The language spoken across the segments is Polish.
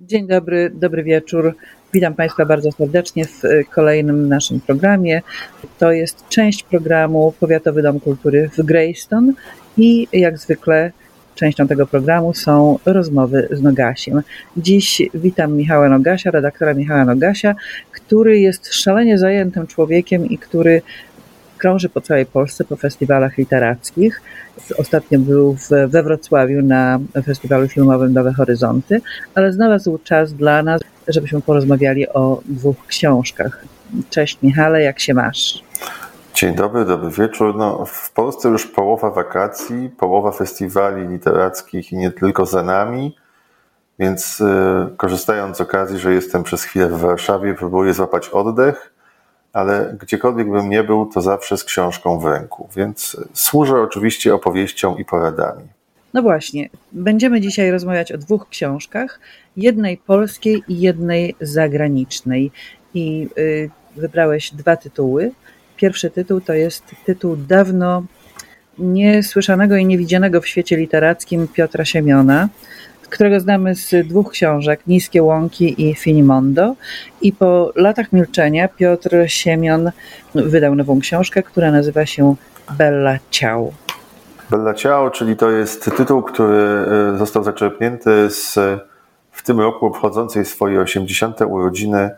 Dzień dobry, dobry wieczór. Witam Państwa bardzo serdecznie w kolejnym naszym programie. To jest część programu Powiatowy Dom Kultury w Greystone i jak zwykle częścią tego programu są rozmowy z Nogasiem. Dziś witam Michała Nogasia, redaktora Michała Nogasia, który jest szalenie zajętym człowiekiem i który krąży po całej Polsce po festiwalach literackich. Ostatnio był we Wrocławiu na festiwalu filmowym Nowe Horyzonty, ale znalazł czas dla nas, żebyśmy porozmawiali o dwóch książkach. Cześć Michale, jak się masz? Dzień dobry, dobry wieczór. No, w Polsce już połowa wakacji, połowa festiwali literackich i nie tylko za nami, więc y, korzystając z okazji, że jestem przez chwilę w Warszawie, próbuję złapać oddech ale gdziekolwiek bym nie był, to zawsze z książką w ręku, więc służę oczywiście opowieścią i poradami. No właśnie, będziemy dzisiaj rozmawiać o dwóch książkach, jednej polskiej i jednej zagranicznej. I y, wybrałeś dwa tytuły. Pierwszy tytuł to jest tytuł dawno niesłyszanego i niewidzianego w świecie literackim Piotra Siemiona, którego znamy z dwóch książek, Niskie Łąki i Finimondo. I po latach milczenia Piotr Siemion wydał nową książkę, która nazywa się Bella Ciao. Bella Ciao, czyli to jest tytuł, który e, został zaczerpnięty z w tym roku obchodzącej swoje 80. urodziny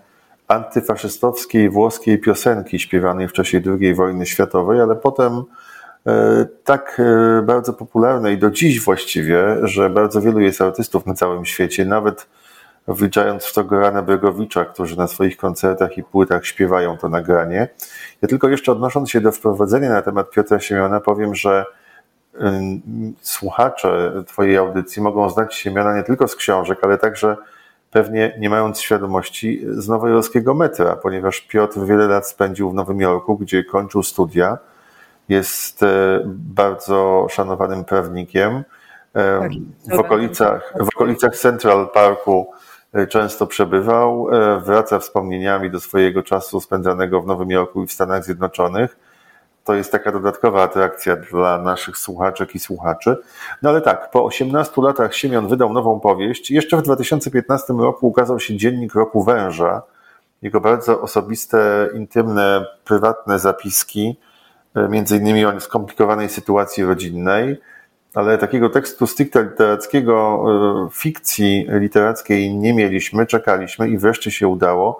antyfaszystowskiej włoskiej piosenki śpiewanej w czasie II wojny światowej, ale potem E, tak e, bardzo popularne i do dziś właściwie, że bardzo wielu jest artystów na całym świecie, nawet wliczając w to Gorana Bregowicza, którzy na swoich koncertach i płytach śpiewają to nagranie. Ja tylko jeszcze odnosząc się do wprowadzenia na temat Piotra Siemiona, powiem, że słuchacze Twojej audycji mogą znać Siemiona nie tylko z książek, ale także pewnie nie mając świadomości z nowojorskiego metra, ponieważ Piotr wiele lat spędził w Nowym Jorku, gdzie kończył studia jest e, bardzo szanowanym prawnikiem. E, tak, w okolicach, w okolicach Central Parku e, często przebywał, wraca wspomnieniami do swojego czasu spędzanego w Nowym Jorku i w Stanach Zjednoczonych. To jest taka dodatkowa atrakcja dla naszych słuchaczek i słuchaczy. No ale tak, po 18 latach Siemion wydał nową powieść. Jeszcze w 2015 roku ukazał się Dziennik Roku Węża. Jego bardzo osobiste, intymne, prywatne zapiski między innymi o skomplikowanej sytuacji rodzinnej, ale takiego tekstu stricte literackiego, e, fikcji literackiej nie mieliśmy, czekaliśmy i wreszcie się udało.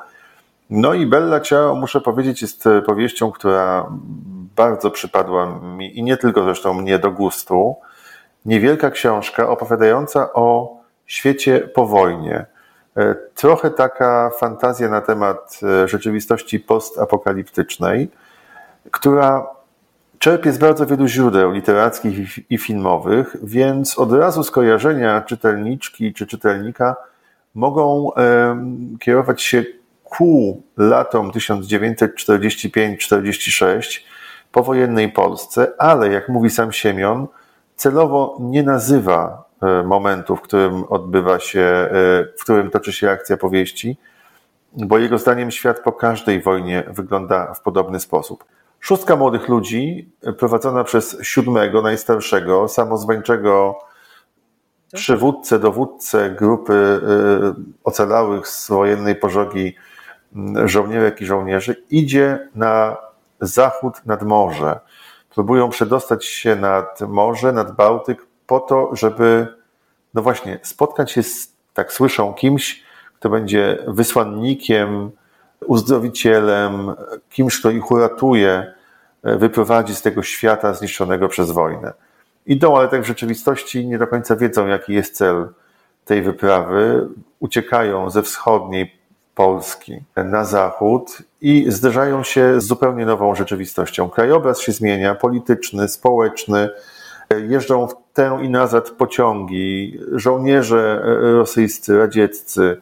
No i Bella Ciao, muszę powiedzieć, jest powieścią, która bardzo przypadła mi i nie tylko zresztą mnie do gustu. Niewielka książka opowiadająca o świecie po wojnie. E, trochę taka fantazja na temat rzeczywistości postapokaliptycznej, która czerpie z bardzo wielu źródeł literackich i filmowych, więc od razu skojarzenia czytelniczki czy czytelnika mogą kierować się ku latom 1945-46 powojennej Polsce, ale jak mówi sam Siemion, celowo nie nazywa e, momentu, w którym odbywa się, e, w którym toczy się akcja powieści, bo jego zdaniem świat po każdej wojnie wygląda w podobny sposób. Szóstka młodych ludzi, prowadzona przez siódmego, najstarszego, samozwańczego przywódcę, dowódcę grupy y, ocalałych z wojennej pożogi żołnierek i żołnierzy, idzie na zachód nad morze. Próbują przedostać się nad morze, nad Bałtyk, po to, żeby, no właśnie, spotkać się z, tak słyszą, kimś, kto będzie wysłannikiem uzdrowicielem, kimś, kto ich uratuje, e, wyprowadzi z tego świata zniszczonego przez wojnę. Idą, ale tak w rzeczywistości nie do końca wiedzą, jaki jest cel tej wyprawy. Uciekają ze wschodniej Polski na zachód i zderzają się z zupełnie nową rzeczywistością. Krajobraz się zmienia, polityczny, społeczny. Jeżdżą w tę i nazad pociągi, żołnierze rosyjscy, radzieccy,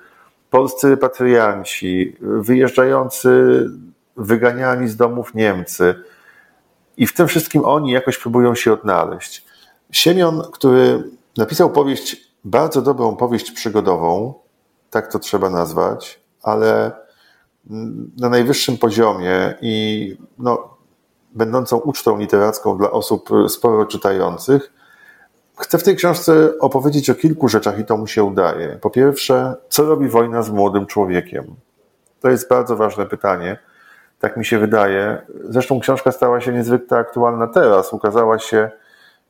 polscy repatrianci, wyjeżdżający, wyganiani z domów Niemcy. I w tym wszystkim oni jakoś próbują się odnaleźć. Siemion, który napisał powieść, bardzo dobrą powieść przygodową, tak to trzeba nazwać, ale na najwyższym poziomie i no, będącą ucztą literacką dla osób sporo czytających, Chcę w tej książce opowiedzieć o kilku rzeczach i to mu się udaje. Po pierwsze, co robi wojna z młodym człowiekiem? To jest bardzo ważne pytanie. Tak mi się wydaje. Zresztą książka stała się niezwykle aktualna teraz. Ukazała się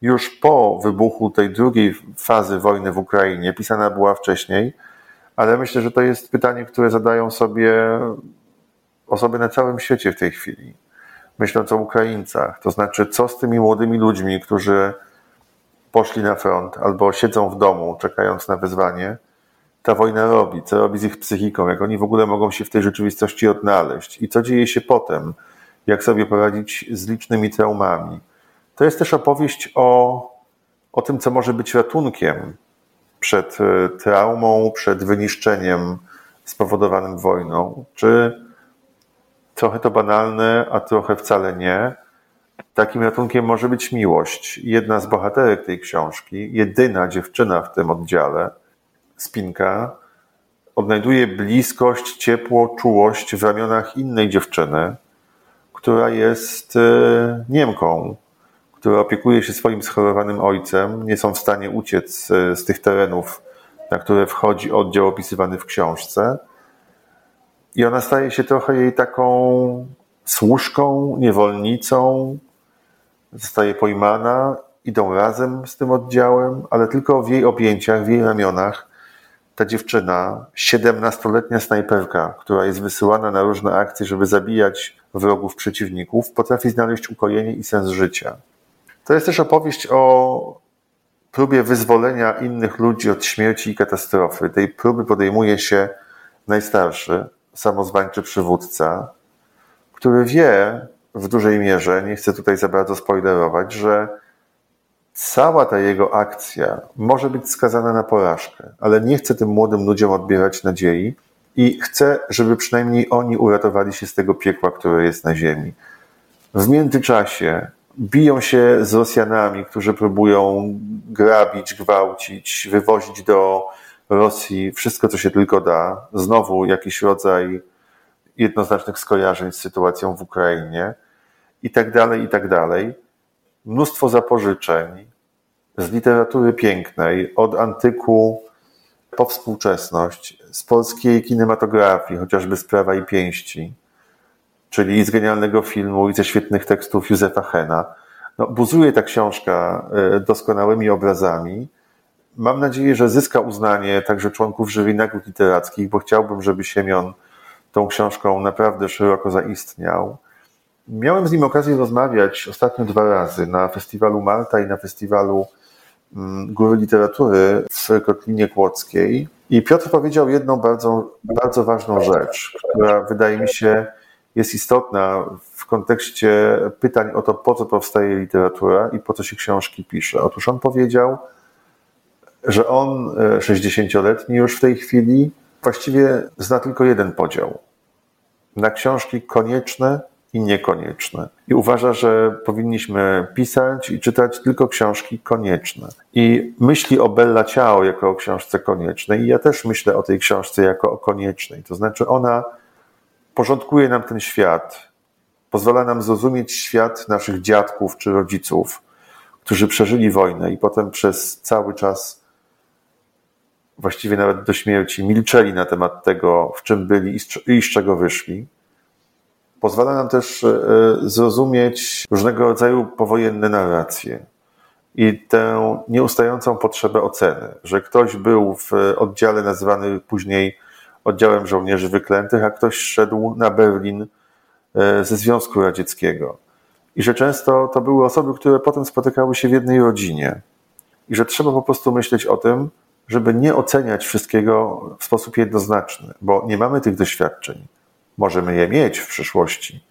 już po wybuchu tej drugiej fazy wojny w Ukrainie. Pisana była wcześniej, ale myślę, że to jest pytanie, które zadają sobie osoby na całym świecie w tej chwili. Myśląc o Ukraińcach. To znaczy, co z tymi młodymi ludźmi, którzy poszli na front albo siedzą w domu, czekając na wyzwanie, ta wojna robi, co robi z ich psychiką, jak oni w ogóle mogą się w tej rzeczywistości odnaleźć i co dzieje się potem, jak sobie poradzić z licznymi traumami. To jest też opowieść o, o tym, co może być ratunkiem przed e, traumą, przed wyniszczeniem spowodowanym wojną. Czy trochę to banalne, a trochę wcale nie. Takim ratunkiem może być miłość. Jedna z bohaterek tej książki, jedyna dziewczyna w tym oddziale, Spinka, odnajduje bliskość, ciepło, czułość w ramionach innej dziewczyny, która jest e, Niemką, która opiekuje się swoim schorowanym ojcem. Nie są w stanie uciec e, z tych terenów, na które wchodzi oddział opisywany w książce. I ona staje się trochę jej taką służką, niewolnicą, zostaje pojmana, idą razem z tym oddziałem, ale tylko w jej objęciach, w jej ramionach ta dziewczyna, 17-letnia snajperka, która jest wysyłana na różne akcje, żeby zabijać wrogów, przeciwników, potrafi znaleźć ukojenie i sens życia. To jest też opowieść o próbie wyzwolenia innych ludzi od śmierci i katastrofy. Tej próby podejmuje się najstarszy, samozwańczy przywódca, który wie w dużej mierze, nie chcę tutaj za bardzo spoilerować, że cała ta jego akcja może być skazana na porażkę, ale nie chce tym młodym ludziom odbierać nadziei i chce, żeby przynajmniej oni uratowali się z tego piekła, które jest na ziemi. W międzyczasie biją się z Rosjanami, którzy próbują grabić, gwałcić, wywozić do Rosji wszystko, co się tylko da. Znowu jakiś rodzaj jednoznacznych skojarzeń z sytuacją w Ukrainie i tak dalej, i tak dalej. Mnóstwo zapożyczeń z literatury pięknej, od antyku po współczesność, z polskiej kinematografii, chociażby Sprawa i Pięści, czyli z genialnego filmu i ze świetnych tekstów Józefa Hena. No, buzuje ta książka e, doskonałymi obrazami. Mam nadzieję, że zyska uznanie także członków jury nagród literackich, bo chciałbym, żeby Siemion tą książką naprawdę szeroko zaistniał. Miałem z nim okazję rozmawiać ostatnio dwa razy na festiwalu Malta i na festiwalu mm, Góry Literatury w Kotlinie Kłodzkiej. I Piotr powiedział jedną bardzo, bardzo ważną rzecz, która wydaje mi się jest istotna w kontekście pytań o to, po co powstaje literatura i po co się książki pisze. Otóż on powiedział, że on, 60-letni e, już w tej chwili, właściwie zna tylko jeden podział. Na książki konieczne i niekonieczne. I uważa, że powinniśmy pisać i czytać tylko książki konieczne. I myśli o Bella Ciao jako o książce koniecznej. I ja też myślę o tej książce jako o koniecznej. To znaczy ona porządkuje nam ten świat, pozwala nam zrozumieć świat naszych dziadków czy rodziców, którzy przeżyli wojnę i potem przez cały czas, właściwie nawet do śmierci, milczeli na temat tego, w czym byli i z czego wyszli. Pozwala nam też e, zrozumieć różnego rodzaju powojenne narracje i tę nieustającą potrzebę oceny, że ktoś był w oddziale nazywany później oddziałem żołnierzy wyklętych, a ktoś szedł na Berlin e, ze Związku Radzieckiego. I że często to były osoby, które potem spotykały się w jednej rodzinie. I że trzeba po prostu myśleć o tym, żeby nie oceniać wszystkiego w sposób jednoznaczny, bo nie mamy tych doświadczeń. Możemy je mieć w przyszłości,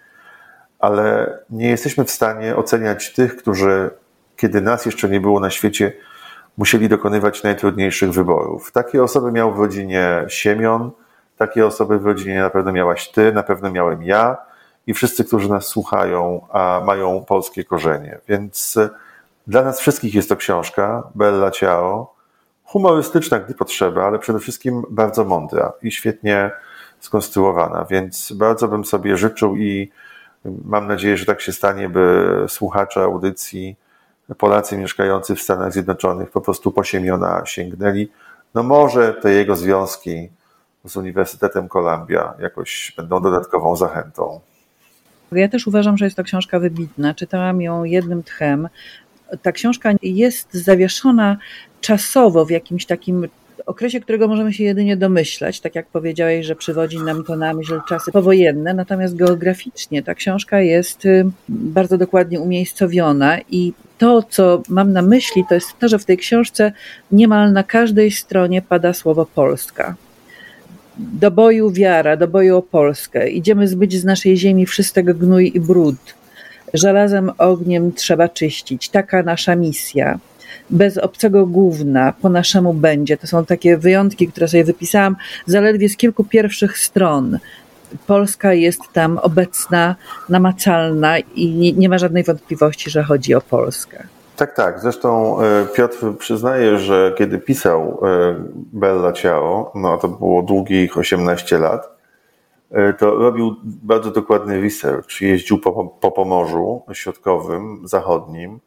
ale nie jesteśmy w stanie oceniać tych, którzy, kiedy nas jeszcze nie było na świecie, musieli dokonywać najtrudniejszych wyborów. Takie osoby miał w rodzinie Siemion, takie osoby w rodzinie na pewno miałaś ty, na pewno miałem ja i wszyscy, którzy nas słuchają, a mają polskie korzenie. Więc e, dla nas wszystkich jest to książka Bella Ciao, humorystyczna, gdy potrzeba, ale przede wszystkim bardzo mądra i świetnie skonstruowana. Więc bardzo bym sobie życzył i mam nadzieję, że tak się stanie, by słuchacze audycji Polacy mieszkający w Stanach Zjednoczonych po prostu po Siemiona sięgnęli. No może te jego związki z Uniwersytetem Columbia jakoś będą dodatkową zachętą. Ja też uważam, że jest to książka wybitna. Czytałam ją jednym tchem. Ta książka jest zawieszona czasowo w jakimś takim okresie, którego możemy się jedynie domyślać, tak jak powiedziałeś, że przywodzi nam to na myśl czasy powojenne, natomiast geograficznie ta książka jest y, bardzo dokładnie umiejscowiona i to, co mam na myśli, to jest to, że w tej książce niemal na każdej stronie pada słowo Polska. Do boju wiara, do boju o Polskę. Idziemy zbyć z naszej ziemi wszystego gnój i brud. Żelazem ogniem trzeba czyścić. Taka nasza misja bez obcego gówna po naszemu będzie. To są takie wyjątki, które sobie wypisałam zaledwie z kilku pierwszych stron. Polska jest tam obecna, namacalna i nie, nie ma żadnej wątpliwości, że chodzi o Polskę. Tak, tak. Zresztą e, Piotr przyznaje, że kiedy pisał e, Bella Ciao, no to było długich 18 lat, e, to robił bardzo dokładny research. Jeździł po, po Pomorzu Środkowym, Zachodnim,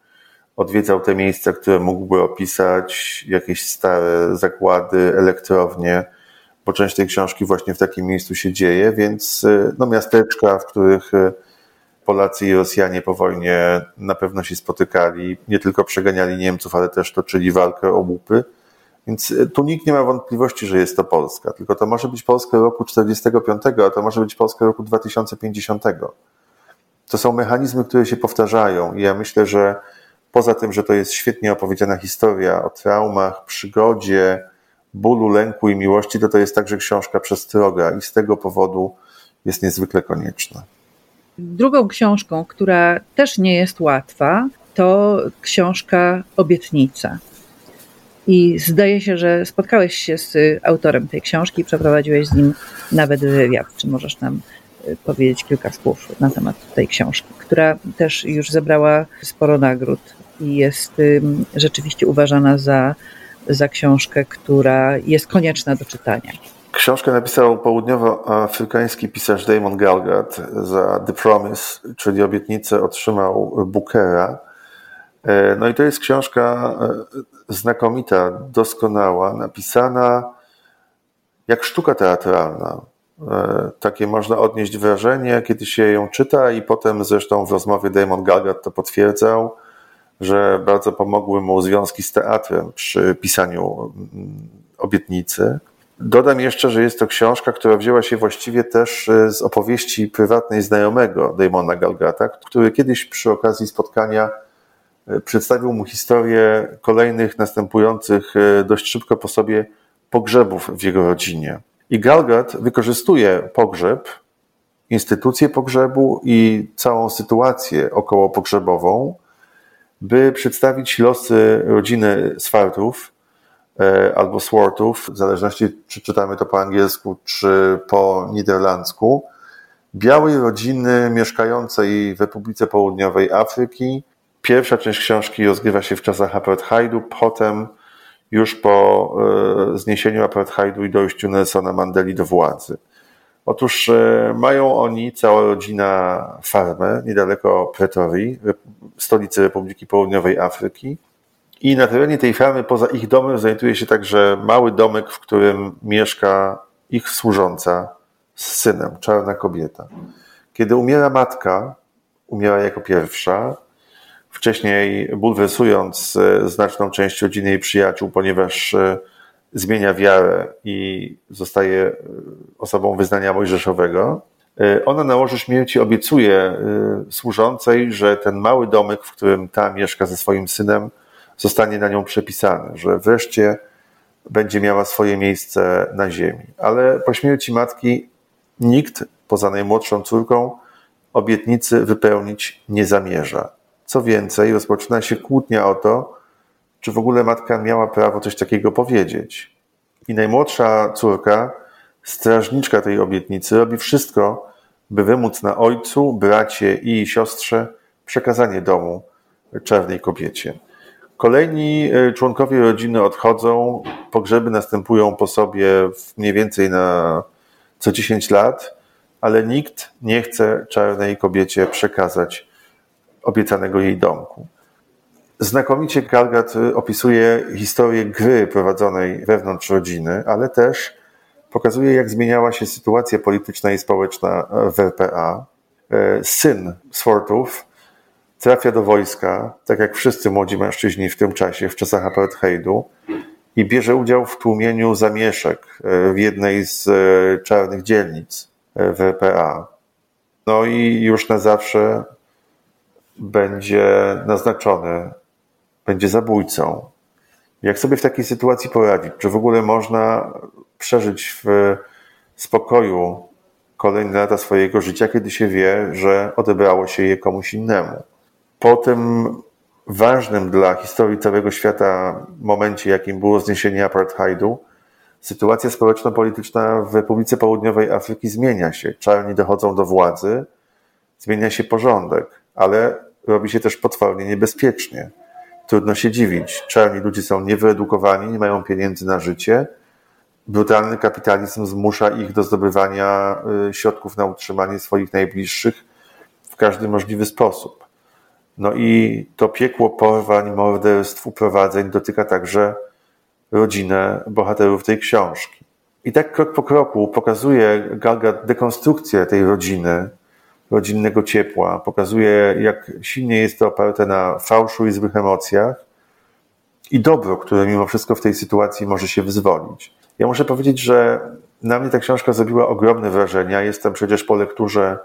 odwiedzał te miejsca, które mógłby opisać, jakieś stare zakłady, elektrownie, bo część tej książki właśnie w takim miejscu się dzieje, więc y, no, miasteczka, w których y, Polacy i Rosjanie po wojnie na pewno się spotykali, nie tylko przeganiali Niemców, ale też toczyli walkę o łupy. Więc y, tu nikt nie ma wątpliwości, że jest to Polska. Tylko to może być Polska roku 45, a to może być Polska roku 2050. To są mechanizmy, które się powtarzają i ja myślę, że Poza tym, że to jest świetnie opowiedziana historia o traumach, przygodzie, bólu, lęku i miłości, to to jest także książka przestroga i z tego powodu jest niezwykle konieczna. Drugą książką, która też nie jest łatwa, to książka Obietnica. I zdaje się, że spotkałeś się z autorem tej książki, przeprowadziłeś z nim nawet wywiad. Czy możesz nam powiedzieć kilka słów na temat tej książki, która też już zebrała sporo nagród i jest rzeczywiście uważana za, za książkę, która jest konieczna do czytania. Książkę napisał południowoafrykański pisarz Damon Galgat za The Promise, czyli obietnicę otrzymał Bookera. E, no i to jest książka e, znakomita, doskonała, napisana jak sztuka teatralna. E, takie można odnieść wrażenie, kiedy się ją czyta i potem zresztą w rozmowie Damon Galgat to potwierdzał że bardzo pomogły mu związki z teatrem przy pisaniu mm, obietnicy. Dodam jeszcze, że jest to książka, która wzięła się właściwie też e, z opowieści prywatnej znajomego Damona Galgata, który kiedyś przy okazji spotkania e, przedstawił mu historię kolejnych następujących dość szybko po sobie pogrzebów w jego rodzinie. I Galgat wykorzystuje pogrzeb, instytucję pogrzebu i całą sytuację około pogrzebową, by przedstawić losy rodziny Swartów e, albo Swartów, w zależności czy czytamy to po angielsku, czy po niderlandzku, białej rodziny mieszkającej w Republice Południowej Afryki. Pierwsza część książki rozgrywa się w czasach apartheidu, potem już po e, zniesieniu apartheidu i dojściu Nelsona Mandeli do władzy. Otóż e, mają oni, cała rodzina, farmę niedaleko Pretorii, stolicy Republiki Południowej Afryki. I na terenie tej farmy, poza ich domem, znajduje się także mały domek, w którym mieszka ich służąca z synem, czarna kobieta. Kiedy umiera matka, umiera jako pierwsza, wcześniej bulwersując e, znaczną część rodziny i przyjaciół, ponieważ e, zmienia wiarę i zostaje e, osobą wyznania mojżeszowego, ona na łożu śmierci obiecuje służącej, że ten mały domek, w którym ta mieszka ze swoim synem, zostanie na nią przepisany, że wreszcie będzie miała swoje miejsce na ziemi. Ale po śmierci matki nikt, poza najmłodszą córką, obietnicy wypełnić nie zamierza. Co więcej, rozpoczyna się kłótnia o to, czy w ogóle matka miała prawo coś takiego powiedzieć. I najmłodsza córka, strażniczka tej obietnicy, robi wszystko, by wymóc na ojcu, bracie i siostrze przekazanie domu czarnej kobiecie. Kolejni e, członkowie rodziny odchodzą, pogrzeby następują po sobie mniej więcej na co 10 lat, ale nikt nie chce czarnej kobiecie przekazać obiecanego jej domku. Znakomicie Galgat opisuje historię gry prowadzonej wewnątrz rodziny, ale też pokazuje, jak zmieniała się sytuacja polityczna i społeczna w RPA. E, syn Swartów trafia do wojska, tak jak wszyscy młodzi mężczyźni w tym czasie, w czasach apartheidu, i bierze udział w tłumieniu zamieszek e, w jednej z e, czarnych dzielnic w RPA. No i już na zawsze będzie naznaczony, będzie zabójcą. Jak sobie w takiej sytuacji poradzić? Czy w ogóle można przeżyć w spokoju kolejne lata swojego życia, kiedy się wie, że odebrało się je komuś innemu? Po tym ważnym dla historii całego świata momencie, jakim było zniesienie apartheidu, sytuacja społeczno-polityczna w Republice Południowej Afryki zmienia się. Czarni dochodzą do władzy, zmienia się porządek, ale robi się też potwornie niebezpiecznie. Trudno się dziwić. Czarni ludzie są niewyedukowani, nie mają pieniędzy na życie. Brutalny kapitalizm zmusza ich do zdobywania y, środków na utrzymanie swoich najbliższych w każdy możliwy sposób. No i to piekło porwań, morderstw, uprowadzeń dotyka także rodzinę bohaterów tej książki. I tak krok po kroku pokazuje Galga dekonstrukcję tej rodziny, rodzinnego ciepła, pokazuje, jak silnie jest to oparte na fałszu i złych emocjach i dobro, które mimo wszystko w tej sytuacji może się wyzwolić. Ja muszę powiedzieć, że na mnie ta książka zrobiła ogromne wrażenie. Jestem przecież po lekturze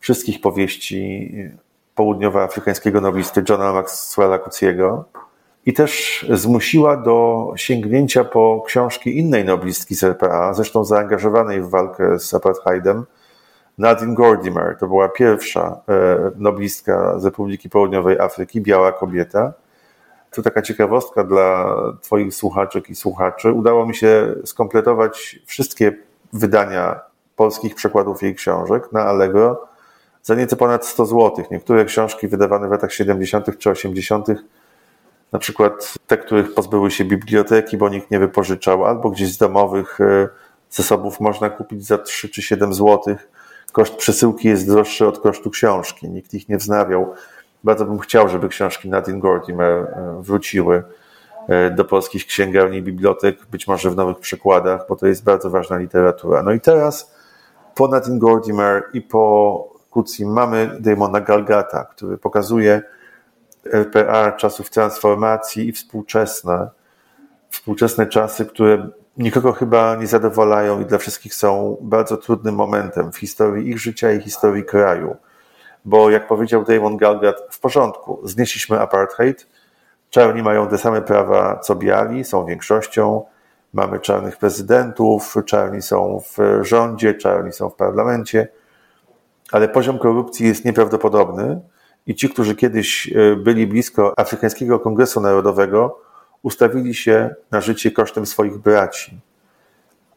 wszystkich powieści południowoafrykańskiego noblisty Johna Maxwella Cuciego i też zmusiła do sięgnięcia po książki innej noblistki z RPA, zresztą zaangażowanej w walkę z apartheidem, Nadine Gordimer. To była pierwsza e, noblistka z Republiki Południowej Afryki, biała kobieta. To taka ciekawostka dla Twoich słuchaczek i słuchaczy. Udało mi się skompletować wszystkie wydania polskich przekładów jej książek na Allegro za nieco ponad 100 zł. Niektóre książki wydawane w latach 70. czy 80., na przykład te, których pozbyły się biblioteki, bo nikt nie wypożyczał, albo gdzieś z domowych e, zasobów można kupić za 3 czy 7 zł. Koszt przesyłki jest droższy od kosztu książki. Nikt ich nie wznawiał. Bardzo bym chciał, żeby książki Nadine Gordimer e, wróciły e, do polskich księgarni i bibliotek, być może w nowych przykładach, bo to jest bardzo ważna literatura. No i teraz po Nadine Gordimer i po Kucji mamy Damona Galgata, który pokazuje RPA czasów transformacji i współczesne, współczesne czasy, które nikogo chyba nie zadowalają i dla wszystkich są bardzo trudnym momentem w historii ich życia i historii kraju. Bo jak powiedział Damon Galgat, w porządku, znieśliśmy apartheid, czarni mają te same prawa co biali, są większością, mamy czarnych prezydentów, czarni są w rządzie, czarni są w parlamencie, ale poziom korupcji jest nieprawdopodobny i ci, którzy kiedyś e, byli blisko Afrykańskiego Kongresu Narodowego, ustawili się na życie kosztem swoich braci.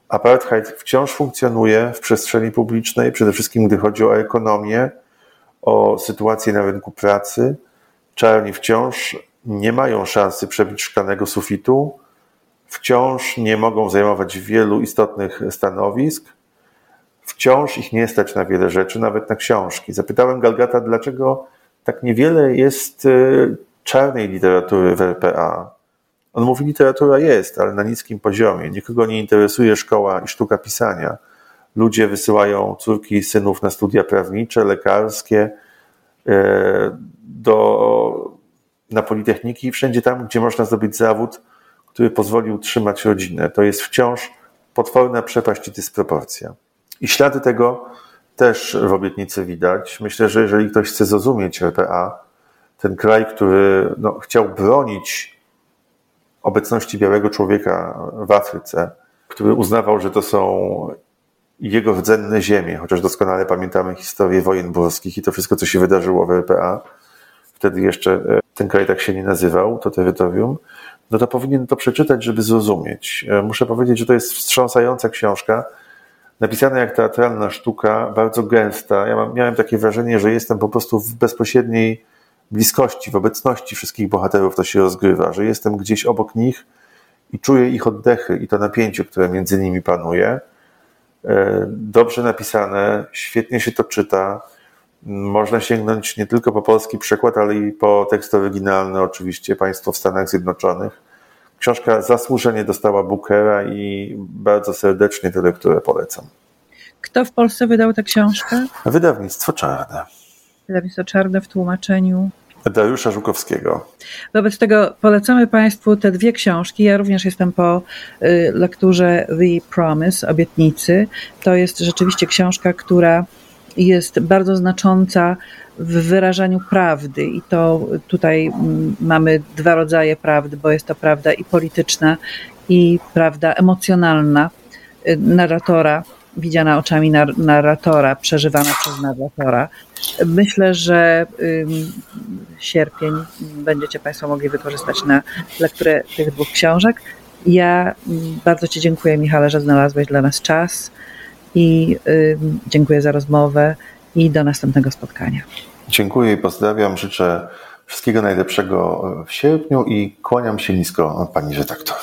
Apartheid wciąż funkcjonuje w przestrzeni publicznej, przede wszystkim gdy chodzi o ekonomię, o sytuację na rynku pracy. Czarni wciąż nie mają szansy przebić szklanego sufitu, wciąż nie mogą zajmować wielu istotnych stanowisk, wciąż ich nie stać na wiele rzeczy, nawet na książki. Zapytałem Galgata, dlaczego tak niewiele jest y, czarnej literatury w RPA. On mówi, literatura jest, ale na niskim poziomie. Nikogo nie interesuje szkoła i sztuka pisania. Ludzie wysyłają córki i synów na studia prawnicze, lekarskie, e, do, na politechniki, wszędzie tam, gdzie można zdobyć zawód, który pozwoli utrzymać rodzinę. To jest wciąż potworna przepaść i dysproporcja. I ślady tego też w obietnicy widać. Myślę, że jeżeli ktoś chce zrozumieć RPA, ten kraj, który no, chciał bronić obecności białego człowieka w Afryce, który uznawał, że to są jego rdzenne ziemie, chociaż doskonale pamiętamy historię wojen burskich i to wszystko, co się wydarzyło w RPA. Wtedy jeszcze e, ten kraj tak się nie nazywał, to terytorium. No to powinien to przeczytać, żeby zrozumieć. E, muszę powiedzieć, że to jest wstrząsająca książka, napisana jak teatralna sztuka, bardzo gęsta. Ja miałem takie wrażenie, że jestem po prostu w bezpośredniej bliskości, w obecności wszystkich bohaterów to się rozgrywa, że jestem gdzieś obok nich i czuję ich oddechy i to napięcie, które między nimi panuje. E, dobrze napisane, świetnie się to czyta. Można sięgnąć nie tylko po polski przekład, ale i po tekst oryginalny, oczywiście państwo w Stanach Zjednoczonych. Książka zasłużenie dostała Bookera i bardzo serdecznie tę lekturę polecam. Kto w Polsce wydał tę książkę? Wydawnictwo Czarne. Wydawnictwo Czarne w tłumaczeniu Dariusza Żukowskiego. Wobec tego polecamy Państwu te dwie książki. Ja również jestem po y, lekturze The Promise, Obietnicy. To jest rzeczywiście książka, która jest bardzo znacząca w wyrażaniu prawdy i to tutaj mamy dwa rodzaje prawdy, bo jest to prawda i polityczna i prawda emocjonalna y, narratora, widziana oczami narratora, przeżywana przez narratora. Myślę, że sierpień będziecie Państwo mogli wykorzystać na lekturę tych dwóch książek. Ja bardzo Ci dziękuję, Michale, że znalazłeś dla nas czas i dziękuję za rozmowę i do następnego spotkania. Dziękuję i pozdrawiam. Życzę wszystkiego najlepszego w sierpniu i kłaniam się nisko pani redaktor.